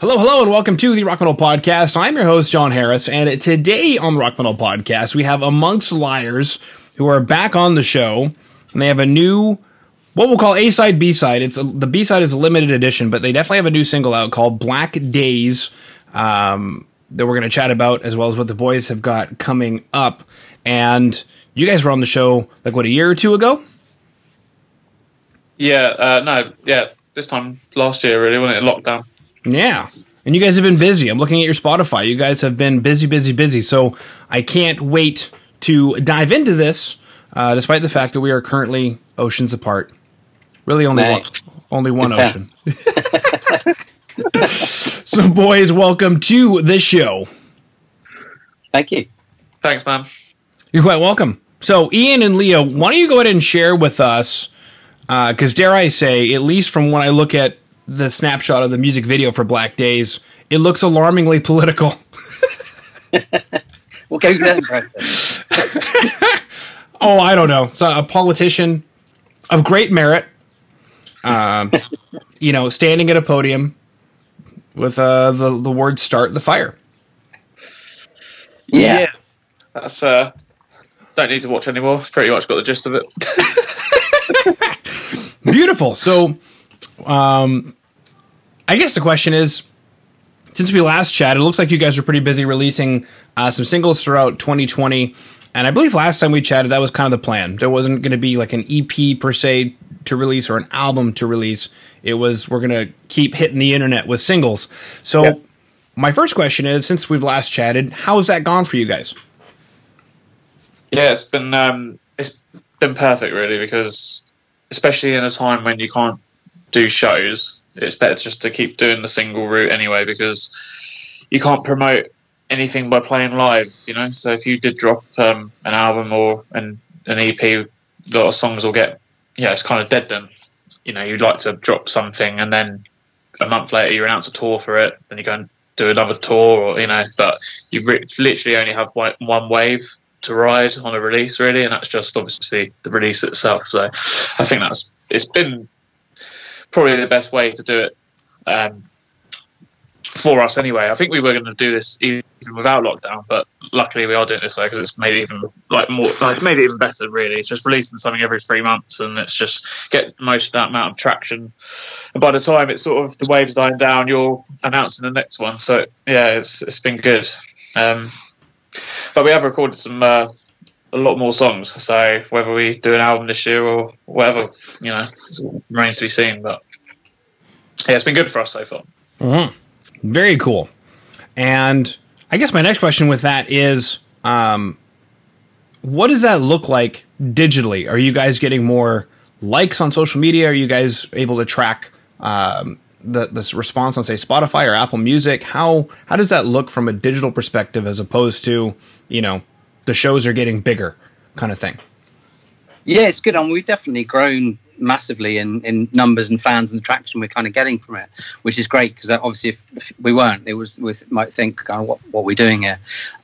Hello, hello, and welcome to the Rock Metal Podcast. I'm your host, Jon Harris, and today on the Rock Metal Podcast, we have Amongst Liars, who are back on the show, and they have a new, what we'll call A side, B side. It's a, the B side is a limited edition, but they definitely have a new single out called Black Days um, that we're going to chat about, as well as what the boys have got coming up. And you guys were on the show like what a year or two ago. Yeah, uh, no, yeah, this time last year, really, when it lockdown. Yeah. And you guys have been busy. I'm looking at your Spotify. You guys have been busy, busy, busy. So I can't wait to dive into this, uh, despite the fact that we are currently oceans apart. Really, only one, only one ocean. so, boys, welcome to the show. Thank you. Thanks, man. You're quite welcome. So, Ian and Leo, why don't you go ahead and share with us? Because, uh, dare I say, at least from when I look at the snapshot of the music video for Black Days, it looks alarmingly political. what goes that impression? oh, I don't know. So a politician of great merit, um, you know, standing at a podium with uh, the the word "start the fire." Yeah, yeah. that's uh, don't need to watch anymore. It's pretty much got the gist of it. Beautiful. So, um, I guess the question is since we last chatted, it looks like you guys are pretty busy releasing uh, some singles throughout 2020. And I believe last time we chatted, that was kind of the plan. There wasn't going to be like an EP per se to release or an album to release. It was, we're going to keep hitting the internet with singles. So, my first question is since we've last chatted, how's that gone for you guys? Yeah, it's been, um, it's been perfect, really, because especially in a time when you can't do shows, it's better just to keep doing the single route anyway because you can't promote anything by playing live, you know. So if you did drop um, an album or an, an EP, a lot of songs will get, yeah, it's kind of dead then. You know, you'd like to drop something and then a month later you announce a tour for it, then you go and do another tour, or you know, but you re- literally only have one wave to ride on a release, really, and that's just obviously the release itself. So I think that's it's been probably the best way to do it um, for us anyway. I think we were going to do this even without lockdown, but luckily we are doing this way because it's made even like more. Like, made it even better. Really, it's just releasing something every three months, and it's just get the most amount of traction. And by the time it's sort of the waves dying down, you're announcing the next one. So yeah, it's it's been good. Um, but we have recorded some uh, a lot more songs. So whether we do an album this year or whatever, you know, remains to be seen. But yeah, it's been good for us so far. Mm-hmm. Very cool. And I guess my next question with that is, um, what does that look like digitally? Are you guys getting more likes on social media? Are you guys able to track um, the this response on say Spotify or Apple Music? How how does that look from a digital perspective as opposed to you know the shows are getting bigger kind of thing. Yeah, it's good. Mean, we've definitely grown massively in, in numbers and fans and the traction we're kind of getting from it, which is great because obviously if, if, we weren't, it was we might think kind of what what we're doing here.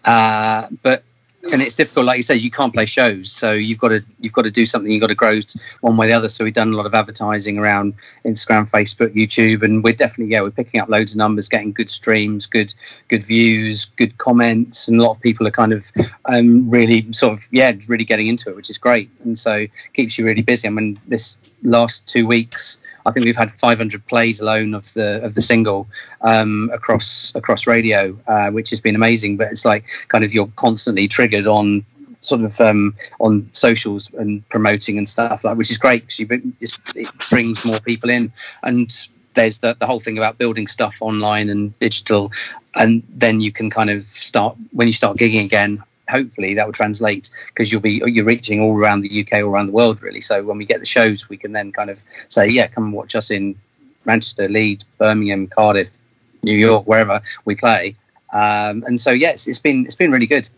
Uh, but and it's difficult, like you said, you can't play shows, so you've got to you've got to do something. You've got to grow one way or the other. So we've done a lot of advertising around Instagram, Facebook, YouTube, and we're definitely yeah we're picking up loads of numbers, getting good streams, good good views, good comments, and a lot of people are kind of um, really sort of yeah really getting into it, which is great, and so keeps you really busy. I mean, this last two weeks I think we've had 500 plays alone of the of the single um, across across radio, uh, which has been amazing. But it's like kind of you're constantly triggered on sort of um, on socials and promoting and stuff like, which is great because it brings more people in and there's the, the whole thing about building stuff online and digital and then you can kind of start when you start gigging again hopefully that will translate because you'll be you're reaching all around the UK, all around the world, really. So when we get the shows, we can then kind of say, yeah, come and watch us in Manchester, Leeds, Birmingham, Cardiff, New York, wherever we play. Um, and so yes, it's been it's been really good.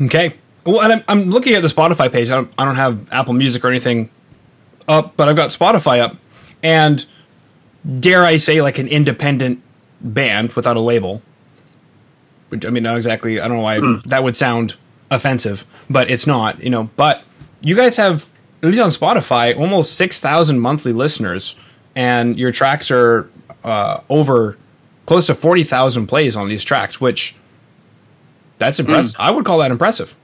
Okay. Well, and I'm, I'm looking at the Spotify page. I don't, I don't have Apple Music or anything up, but I've got Spotify up, and dare I say, like an independent band without a label which I mean, not exactly. I don't know why mm. that would sound offensive, but it's not. You know, but you guys have at least on Spotify almost six thousand monthly listeners, and your tracks are uh, over close to forty thousand plays on these tracks, which that's impressive. I would call that impressive.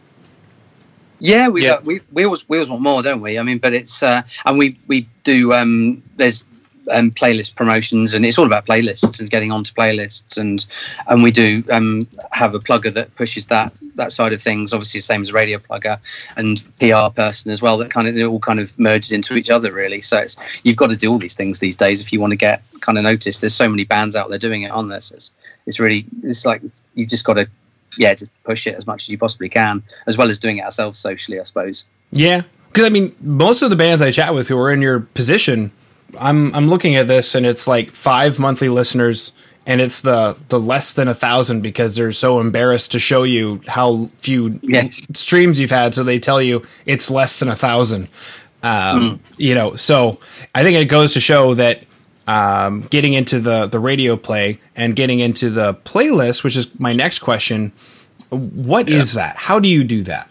Yeah, we Yeah. we we always we always want more, don't we? I mean, but it's uh, and we we do um, there's um, playlist promotions, and it's all about playlists and getting onto playlists, and and we do um, have a plugger that pushes that that side of things. Obviously, the same as radio plugger and PR person as well. That kind of it all kind of merges into each other, really. So it's you've got to do all these things these days if you want to get kind of noticed. There's so many bands out there doing it on this. It's it's really it's like you've just got to yeah just push it as much as you possibly can, as well as doing it ourselves socially, I suppose. Yeah, because I mean, most of the bands I chat with who are in your position, I'm I'm looking at this and it's like five monthly listeners, and it's the the less than a thousand because they're so embarrassed to show you how few Yes. streams you've had, so they tell you it's less than a thousand. Um, You know, so I think it goes to show that um, getting into the the radio play and getting into the playlist, which is my next question. What is that? How do you do that?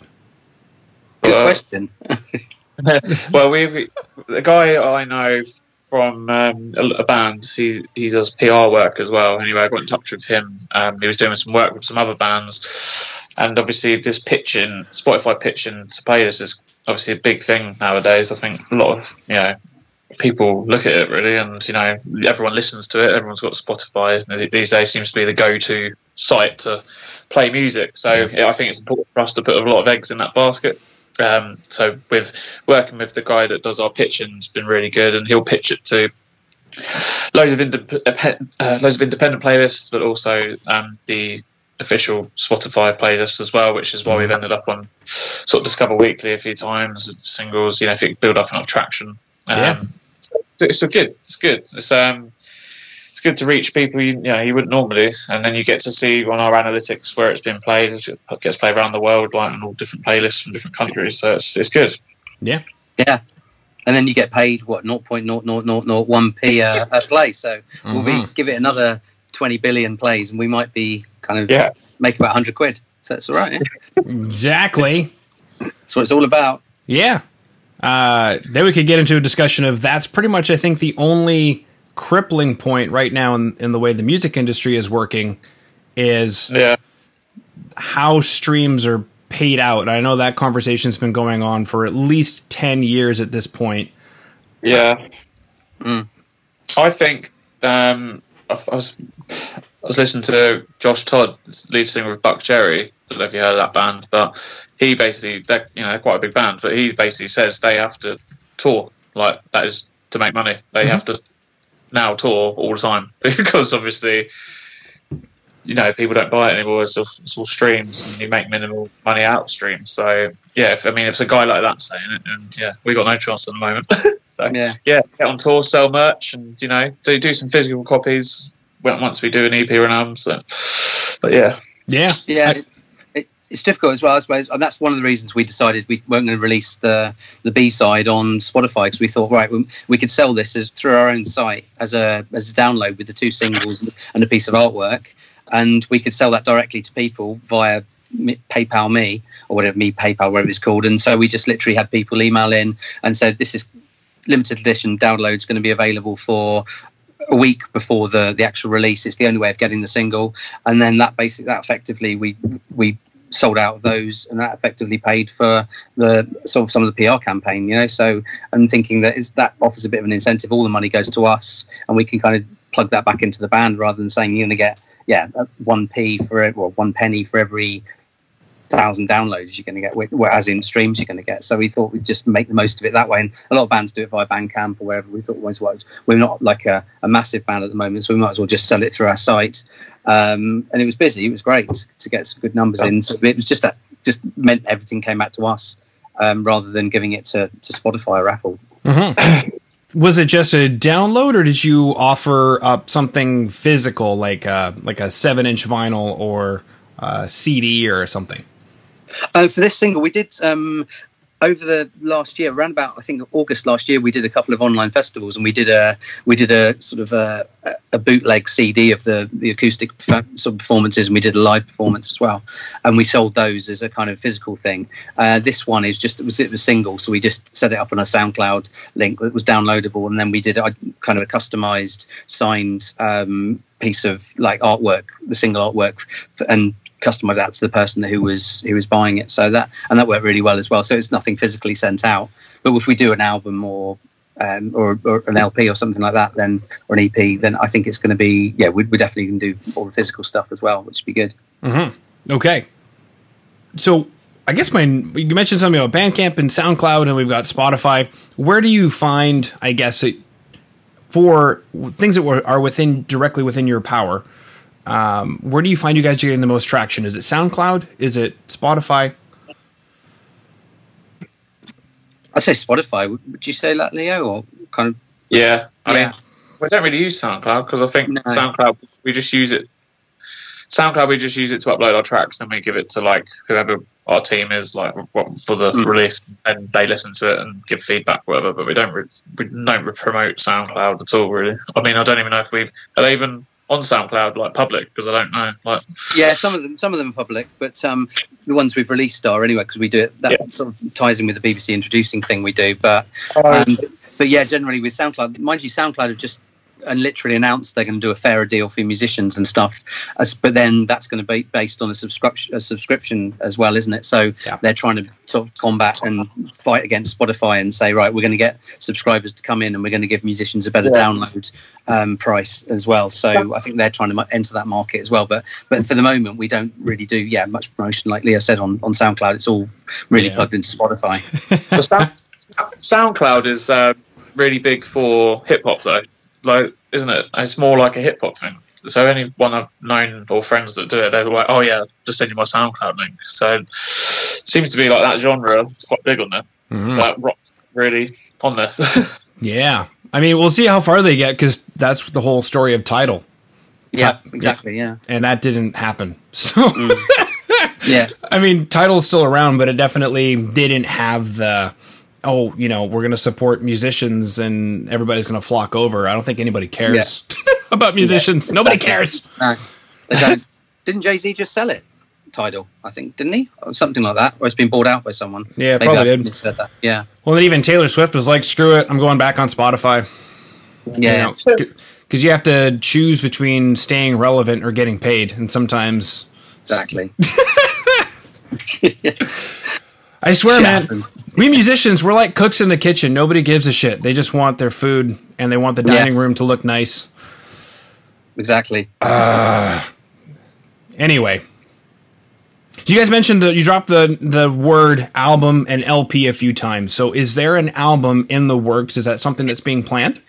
Good Uh, question. well, we, we the guy I know from um, a, a band. He he does PR work as well. Anyway, I got in touch with him. Um, he was doing some work with some other bands, and obviously this pitching Spotify pitching to playlists is obviously a big thing nowadays. I think a lot of you know people look at it really, and you know everyone listens to it. Everyone's got Spotify and these days seems to be the go-to site to play music. So yeah, I think it's important for us to put a lot of eggs in that basket. Um, so with working with the guy that does our pitching's been really good, and he'll pitch it to loads of indep- uh, loads of independent playlists, but also um, the official Spotify playlist as well, which is why we've ended up on sort of Discover Weekly a few times, singles. You know, if you build up enough traction, um, Yeah. so it's so good. It's good. It's um, good to reach people you, you know you wouldn't normally, and then you get to see on our analytics where it's been played. It gets played around the world, like on all different playlists from different countries. So it's it's good. Yeah. Yeah. And then you get paid what 0.00001p a, a play. So we'll be Mhm. give it another 20 billion plays, and we might be kind of Yeah. make about 100 quid. So it's all right. Yeah? Exactly. That's what it's all about. Yeah. Uh, then we could get into a discussion of that's pretty much, I think, the only crippling point right now in, in the way the music industry is working is Yeah. how streams are paid out. I know that conversation's been going on for at least 10 years at this point. Yeah. Mm. I think um, I, I was I was listening to Josh Todd, lead singer of Buckcherry. Don't know if you heard of that band, but he basically they're you know they're quite a big band, but he basically says they have to tour like that is to make money. They Mhm. have to now tour all the time because obviously you know people don't buy it anymore. It's all, it's all streams, and you make minimal money out of streams. So yeah, if, I mean if it's a guy like that saying it, and yeah, we got no chance at the moment. so Yeah. yeah, get on tour, sell merch, and you know, do do some physical copies once we do an EP or an album. So, but yeah, Yeah. Yeah. I- it's, difficult as well, I suppose. And that's one of the reasons we decided we weren't going to release the, the B side on Spotify because we thought, right, we, we could sell this as through our own site as a, as a download with the two singles and a piece of artwork. And we could sell that directly to people via PayPal Me or whatever, Me PayPal, whatever it's called. And so we just literally had people email in and said, this is limited edition downloads going to be available for a week before the the actual release. It's the only way of getting the single, and then that basically that effectively we we sold out of those, and that effectively paid for the sort of some of the PR campaign. You know, so I'm thinking that is that offers a bit of an incentive. All the money goes to us, and we can kind of plug that back into the band rather than saying you're going to get yeah uh, one p for it or one penny for every thousand downloads you're going to get, whereas in streams you're going to get. So we thought we'd just make the most of it that way. And a lot of bands do it via Bandcamp or wherever. We thought was was we're not like a, a massive band at the moment, so we might as well just sell it through our site. Um, and it was busy. It was great to get some good numbers in. So it was just that just meant everything came back to us um, rather than giving it to, to Spotify or Apple. Mhm. Was it just a download, or did you offer up something physical, like a, like a seven inch vinyl or a CD or something? For this single, we did um, over the last year, around about I think August last year, we did a couple of online festivals, and we did a we did a sort of a, a bootleg CD of the the acoustic fa- sort of performances, and we did a live performance as well, and we sold those as a kind of physical thing. Uh, this one is just it was it was single, so we just set it up on a SoundCloud link that was downloadable, and then we did I kind of a customized signed um, piece of like artwork, the single artwork, and customize that to the person who was who was buying it. So that and that worked really well as well. So it's nothing physically sent out. But if we do an album or um, or, or, an LP or something like that, then or an EP, then I think it's going to be yeah, we, are definitely going to do all the physical stuff as well, which would be good. Mm-hmm. Okay, so I guess my you mentioned something about Bandcamp and SoundCloud, and we've got Spotify. Where do you find, I guess, it, for things that were, are within directly within your power? Um, where do you find you guys are getting the most traction? Is it SoundCloud? Is it Spotify? I'd say Spotify. Would you say that, Leo, or kind of? Yeah, I yeah. mean, we don't really use SoundCloud because I think no. SoundCloud we just use it. SoundCloud we just use it to upload our tracks, and we give it to like whoever our team is like for the mm. release, and they listen to it and give feedback, whatever. But we don't re- we don't promote SoundCloud at all, really. I mean, I don't even know if we've are they even on SoundCloud like public because I don't know. Like, yeah, some of them some of them are public, but um, the ones we've released are anyway because we do it. That yeah. sort of ties in with the BBC introducing thing we do, but. Um, but yeah, generally with SoundCloud, mind you, SoundCloud have just and literally announced they're going to do a fairer deal for musicians and stuff. As, but then that's going to be based on a subscription, a subscription as well, isn't it? So yeah. they're trying to sort of combat and fight against Spotify and say, right, we're going to get subscribers to come in and we're going to give musicians a better yeah. download um, price as well. So I think they're trying to enter that market as well. But but for the moment, we don't really do yeah much promotion like Leo said on on SoundCloud. It's all really yeah. plugged into Spotify. SoundCloud is uh, really big for hip hop though like, isn't it? It's more like a hip hop thing. So anyone I've known or friends that do it, they're like, "Oh yeah, just send you my SoundCloud link." So it seems to be like that genre. It's quite big on there. Mm-hmm. Like rock, really on there. yeah, I mean, we'll see how far they get because that's the whole story of Tidal. Yeah, exactly. Yeah, and that didn't happen. So. Mm. yeah, I mean, Tidal's still around, but it definitely didn't have the oh, you know, we're going to support musicians and everybody's going to flock over. I don't think anybody cares yeah. about musicians. Yeah. Nobody cares. No. Didn't Jay Z just sell it? Tidal, I think, didn't he? Or something like that, or it's been bought out by someone. Yeah, Maybe probably did. Said that. Yeah. Well, then even Taylor Swift was like, "Screw it, I'm going back on Spotify." Yeah, because you, know, you have to choose between staying relevant or getting paid, and sometimes exactly. I swear, man, we musicians, we're like cooks in the kitchen. Nobody gives a shit. They just want their food and they want the dining yeah. room to look nice. Exactly. Uh, anyway, you guys mentioned that you dropped the the word album and LP a few times. So, is there an album in the works? Is that something that's being planned?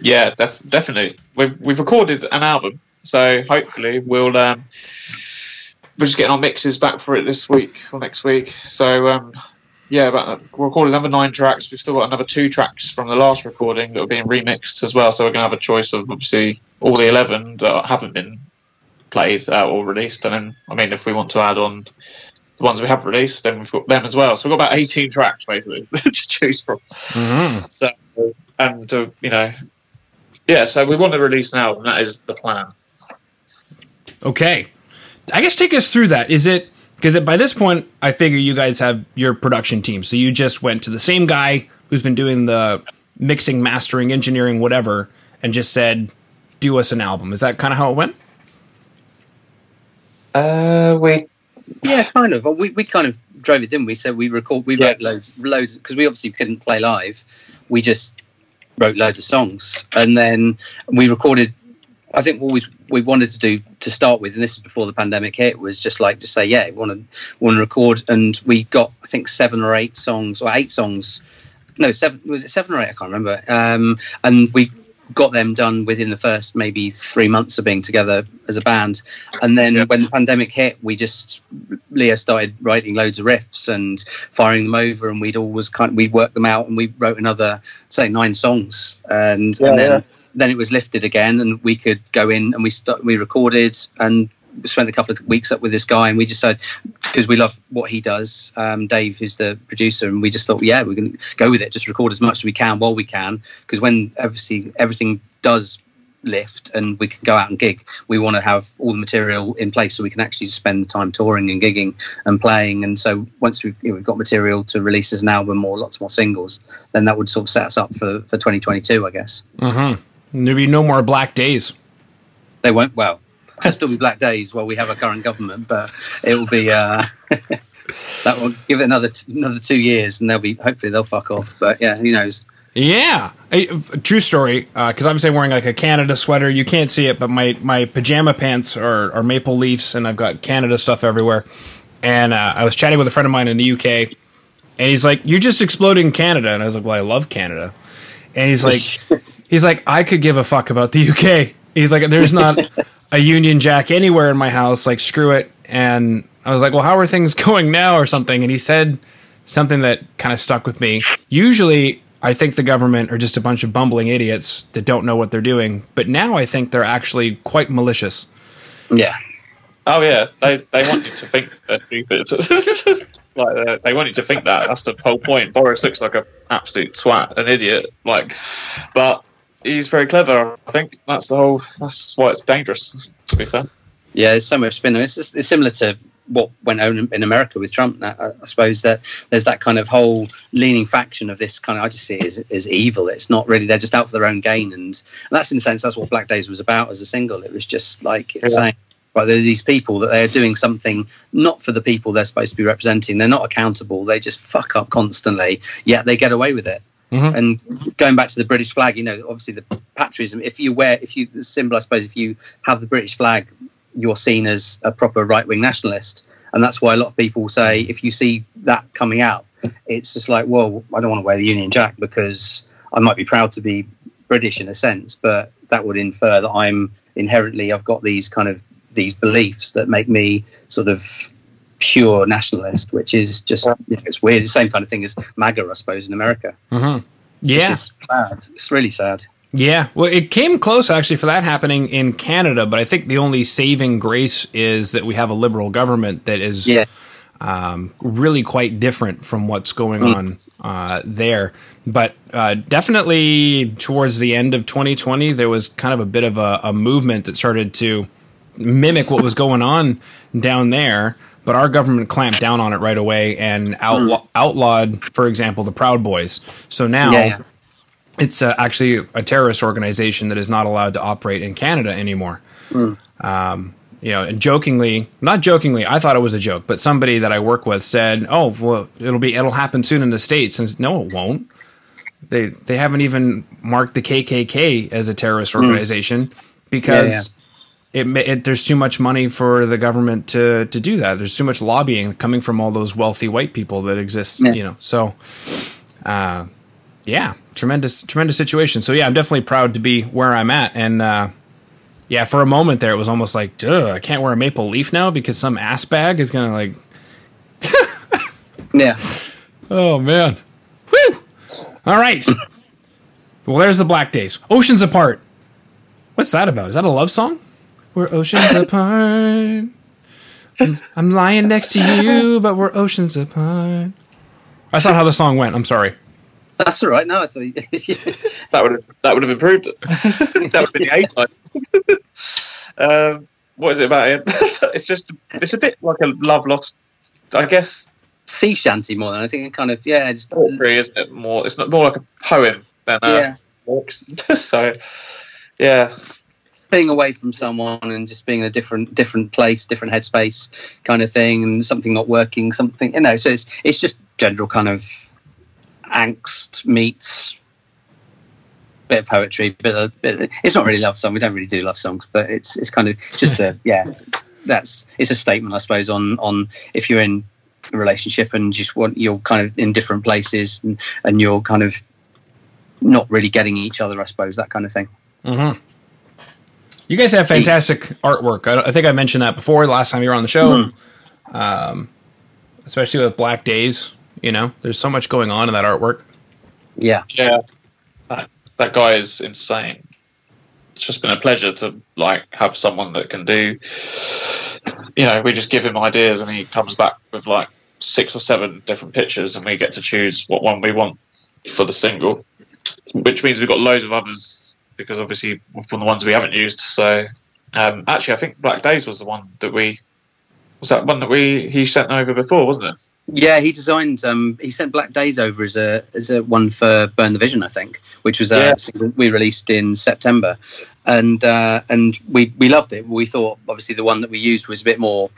Yeah, def- definitely. We've we've recorded an album, so hopefully we'll um, we're just getting our mixes back for it this week or next week. So um, yeah, about we're recording another nine tracks. We've still got another two tracks from the last recording that are being remixed as well. So we're gonna have a choice of obviously all the eleven that haven't been played uh, or released. And then I mean, if we want to add on the ones we have released, then we've got them as well. So we've got about eighteen tracks basically to choose from. Mm-hmm. So and uh, you know, yeah. So we want to release now, and that is the plan. Okay. I guess take us through that. Is it because by this point I figure you guys have your production team, so you just went to the same guy who's been doing the mixing, mastering, engineering, whatever, and just said, "Do us an album." Is that kind of how it went? Uh, we yeah, kind of. We we kind of drove it, didn't we? So we record, we yeah. wrote loads, loads because we obviously couldn't play live. We just wrote loads of songs, and then we recorded I think what we we wanted to do to start with, and this is before the pandemic hit, was just like to say, yeah, we want to want to record, and we got I think seven or eight songs or eight songs. No, seven was it seven or eight? I can't remember. Um, and we got them done within the first maybe three months of being together as a band. And then yeah. when the pandemic hit, we just Leo started writing loads of riffs and firing them over, and we'd always kind of, we worked them out, and we wrote another say nine songs, and, yeah, and then. Yeah then it was lifted again, and we could go in and we st- we recorded and spent a couple of weeks up with this guy, and we decided because we love what he does, um, Dave, who's the producer, and we just thought, yeah, we're going to go with it, just record as much as we can while we can, because when obviously everything does lift and we can go out and gig, we want to have all the material in place so we can actually spend the time touring and gigging and playing. And so once we've, you know, we've got material to release as an album or lots more singles, then that would sort of set us up for, for 2022, I guess. Mm-hmm. There'd be no more black days. They won't. Well, there'll still be black days while we have a current government, but it will be. Uh, that will give it another t- another two years, and they'll be hopefully they'll fuck off. But yeah, who knows? Yeah, a, a true story. Uh, because obviously I'm wearing like a Canada sweater. You can't see it, but my my pajama pants are, are maple leafs, and I've got Canada stuff everywhere. And uh, I was chatting with a friend of mine in the UK, and he's like, "You're just exploding Canada," and I was like, "Well, I love Canada." And he's like, he's like, "I could give a fuck about the UK." He's like, "There's not a Union Jack anywhere in my house. Like, screw it." And I was like, "Well, how are things going now?" or something. And he said something that kind of stuck with me. Usually, I think the government are just a bunch of bumbling idiots that don't know what they're doing. But now I think they're actually quite malicious. Yeah. Oh yeah, they they want you to think they're stupid. like uh, they want you to think that. That's the whole point. Boris looks like an absolute twat, an idiot. Like, but he's very clever. I think that's the whole. That's why it's dangerous. To be fair. Yeah, there's so much spin. It's, just, it's similar to what went on in America with Trump. I, I suppose that there's that kind of whole leaning faction of this kind of. I just see it as, as evil. It's not really. They're just out for their own gain, and, and that's in a sense that's what Black Days was about as a single. It was just like it's Yeah. saying. Right, there are these people that they're doing something not for the people they're supposed to be representing. They're not accountable. They just fuck up constantly, yet they get away with it. Mhm. And going back to the British flag, you know, obviously the patriotism. If you wear, if you the symbol, I suppose, if you have the British flag, you're seen as a proper right wing nationalist, and that's why a lot of people say if you see that coming out, it's just like, well, I don't want to wear the Union Jack because I might be proud to be British in a sense, but that would infer that I'm inherently I've got these kind of these beliefs that make me sort of pure nationalist, which is just you know, it's weird. The same kind of thing as MAGA, I suppose, in America. Mm-hmm. Yeah, sad. It's really sad. yeah. Well, it came close actually for that happening in Canada, but I think the only saving grace is that we have a liberal government that is Yeah. um, really quite different from what's going on uh, there. But uh, definitely towards the end of 2020, there was kind of a bit of a, a movement that started to mimic what was going on down there. But our government clamped down on it right away and outlaw- outlawed, for example, the Proud Boys. So now Yeah, yeah. it's uh, actually a terrorist organization that is not allowed to operate in Canada anymore. Um, you know, and jokingly, not jokingly, I thought it was a joke, but somebody that I work with said, "Oh, well, it'll be it'll happen soon in the states." And no, it won't. They they haven't even marked the KKK as a terrorist organization because It, it there's too much money for the government to to do that. There's too much lobbying coming from all those wealthy white people that exist. Yeah. You know, so uh, yeah, tremendous, tremendous situation. So yeah, I'm definitely proud to be where I'm at. And uh, yeah, for a moment there, it was almost like, duh, I can't wear a maple leaf now because some ass bag is gonna like, Yeah. oh man, whew. All right. well, there's the Black Days. Oceans apart. What's that about? Is that a love song? We're oceans apart. I'm- I'm lying next to you, but we're oceans apart. That's not how the song went. I'm sorry. That's all right. No, I thought. That would have that would have improved it. that would have been the A type. um, what is it about it? it's just it's a bit like a love lost. I guess sea shanty more than I think. It kind of. Yeah. Just, poetry, isn't it? More it's not more like a poem than a yeah. walks. so yeah, Being away from someone and just being in a different different place, different headspace, kind of thing, and something not working, something you know. So it's it's just general kind of angst meets bit of poetry, bit of, of- it's not really love song. We don't really do love songs, but it's it's kind of just a yeah. That's it's a statement, I suppose, on on if you're in a relationship and just want you're kind of in different places and, and you're kind of not really getting each other, I suppose, that kind of thing. Mm-hmm. You guys have fantastic artwork. I, I think I mentioned that before last time you were on the show. Um, especially with Black Days. You know, there's so much going on in that artwork. Yeah. yeah. That, that guy is insane. It's just been a pleasure to like have someone that can do. You know, we just give him ideas and he comes back with like six or seven different pictures, and we get to choose what one we want for the single. Which means we've got loads of others because obviously from the ones we haven't used. So um, actually, I think Black Days was the one that we was that one that we he sent over before, wasn't it? Yeah, he designed. Um, he sent Black Days over as a as a one for Burn the Vision, I think, which was a yeah. we released in September, and uh, and we we loved it. We thought obviously the one that we used was a bit more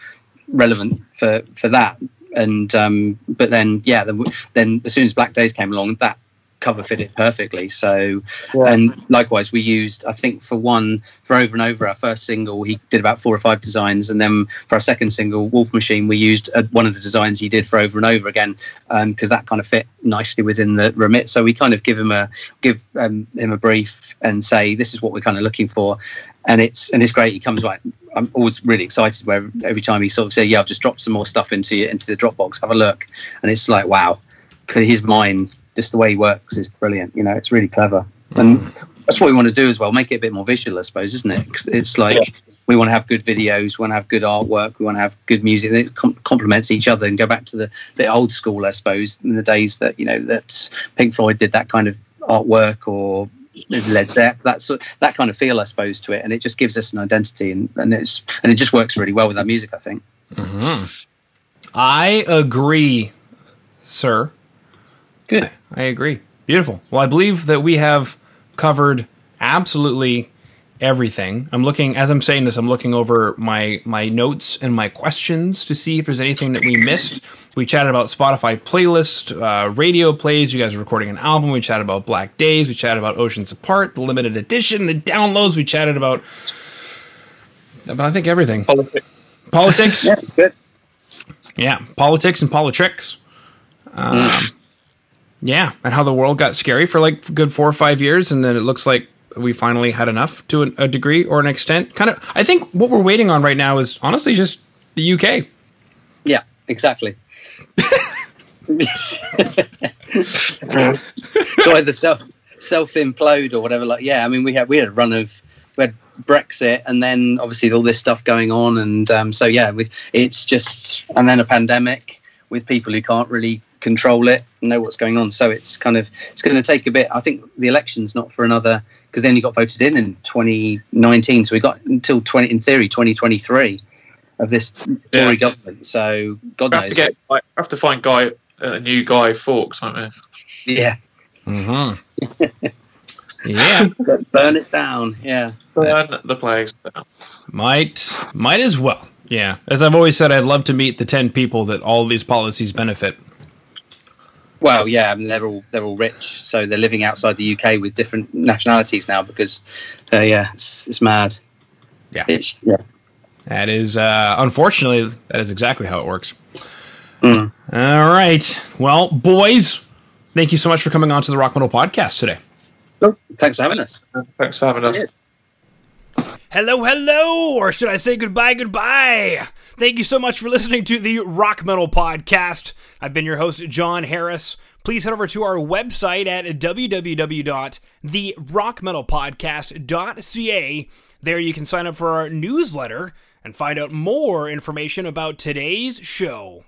relevant for for that, and um, but then yeah, then, then as soon as Black Days came along, that cover fitted perfectly. So, yeah. and likewise, we used, I think, for one, for over and over, our first single, he did about four or five designs. And then for our second single, Wolf Machine, we used uh, one of the designs he did for over and over again, because um, that kind of fit nicely within the remit. So we kind of give him a, give um, him a brief and say, this is what we're kind of looking for. And it's, and it's great. He comes right. I'm always really excited where every time he sort of say, yeah, I've just dropped some more stuff into, into the Dropbox, have a look. And it's like, wow, his mind just the way he works is brilliant. You know, it's really clever, and that's what we want to do as well. Make it a bit more visual, I suppose, isn't it? It's like yeah. we want to have good videos, we want to have good artwork, we want to have good music that com- complements each other, and go back to the the old school, I suppose, in the days that you know that Pink Floyd did that kind of artwork or Led Zepp, that sort, that kind of feel, I suppose, to it, and it just gives us an identity, and, and it's and it just works really well with our music, I think. Mm-hmm. I agree, sir. Good. I, I agree. Beautiful. Well, I believe that we have covered absolutely everything. I'm looking as I'm saying this. I'm looking over my my notes and my questions to see if there's anything that we missed. We chatted about Spotify playlist, uh, radio plays. You guys are recording an album. We chatted about Black Days. We chatted about Oceans Apart, the limited edition, the downloads. We chatted about, about I think everything. Politics. Politics. yeah, good. Yeah, politics and politics. Um, mm. Yeah, and how the world got scary for like good four or five years, and then it looks like we finally had enough to a, a degree or an extent. Kind of, I think what we're waiting on right now is honestly just the UK. Yeah, exactly. Go the self self implode or whatever. Like, yeah, I mean, we had we had a run of we had Brexit, and then obviously all this stuff going on, and um, so yeah, we, it's just and then a pandemic with people who can't really control it know what's going on. So it's kind of it's going to take a bit. I think the election's not for another because then you got voted in in 2019 so we got until 20 in theory 2023 of this tory yeah. government. So god we knows have to get I have to find guy a new guy fawkes aren't we? Yeah. Mm-hmm. yeah. Burn it down yeah. Burn the place down. Might might as well. Yeah, as I've always said, I'd love to meet the ten people that all these policies benefit. Well, yeah, I mean, they're all they're all rich, so they're living outside the UK with different nationalities now because, uh, yeah, it's, it's mad. Yeah, it's, yeah. That is uh, unfortunately that is exactly how it works. Mm. All right, well, boys, thank you so much for coming on to the Rock Metal Podcast today. Oh, thanks for having us. Thanks for having us. Hello, hello, or should I say goodbye, goodbye? Thank you so much for listening to the Rock Metal Podcast. I've been your host, Jon Harris. Please head over to our website at www.therockmetalpodcast.ca. There you can sign up for our newsletter and find out more information about today's show.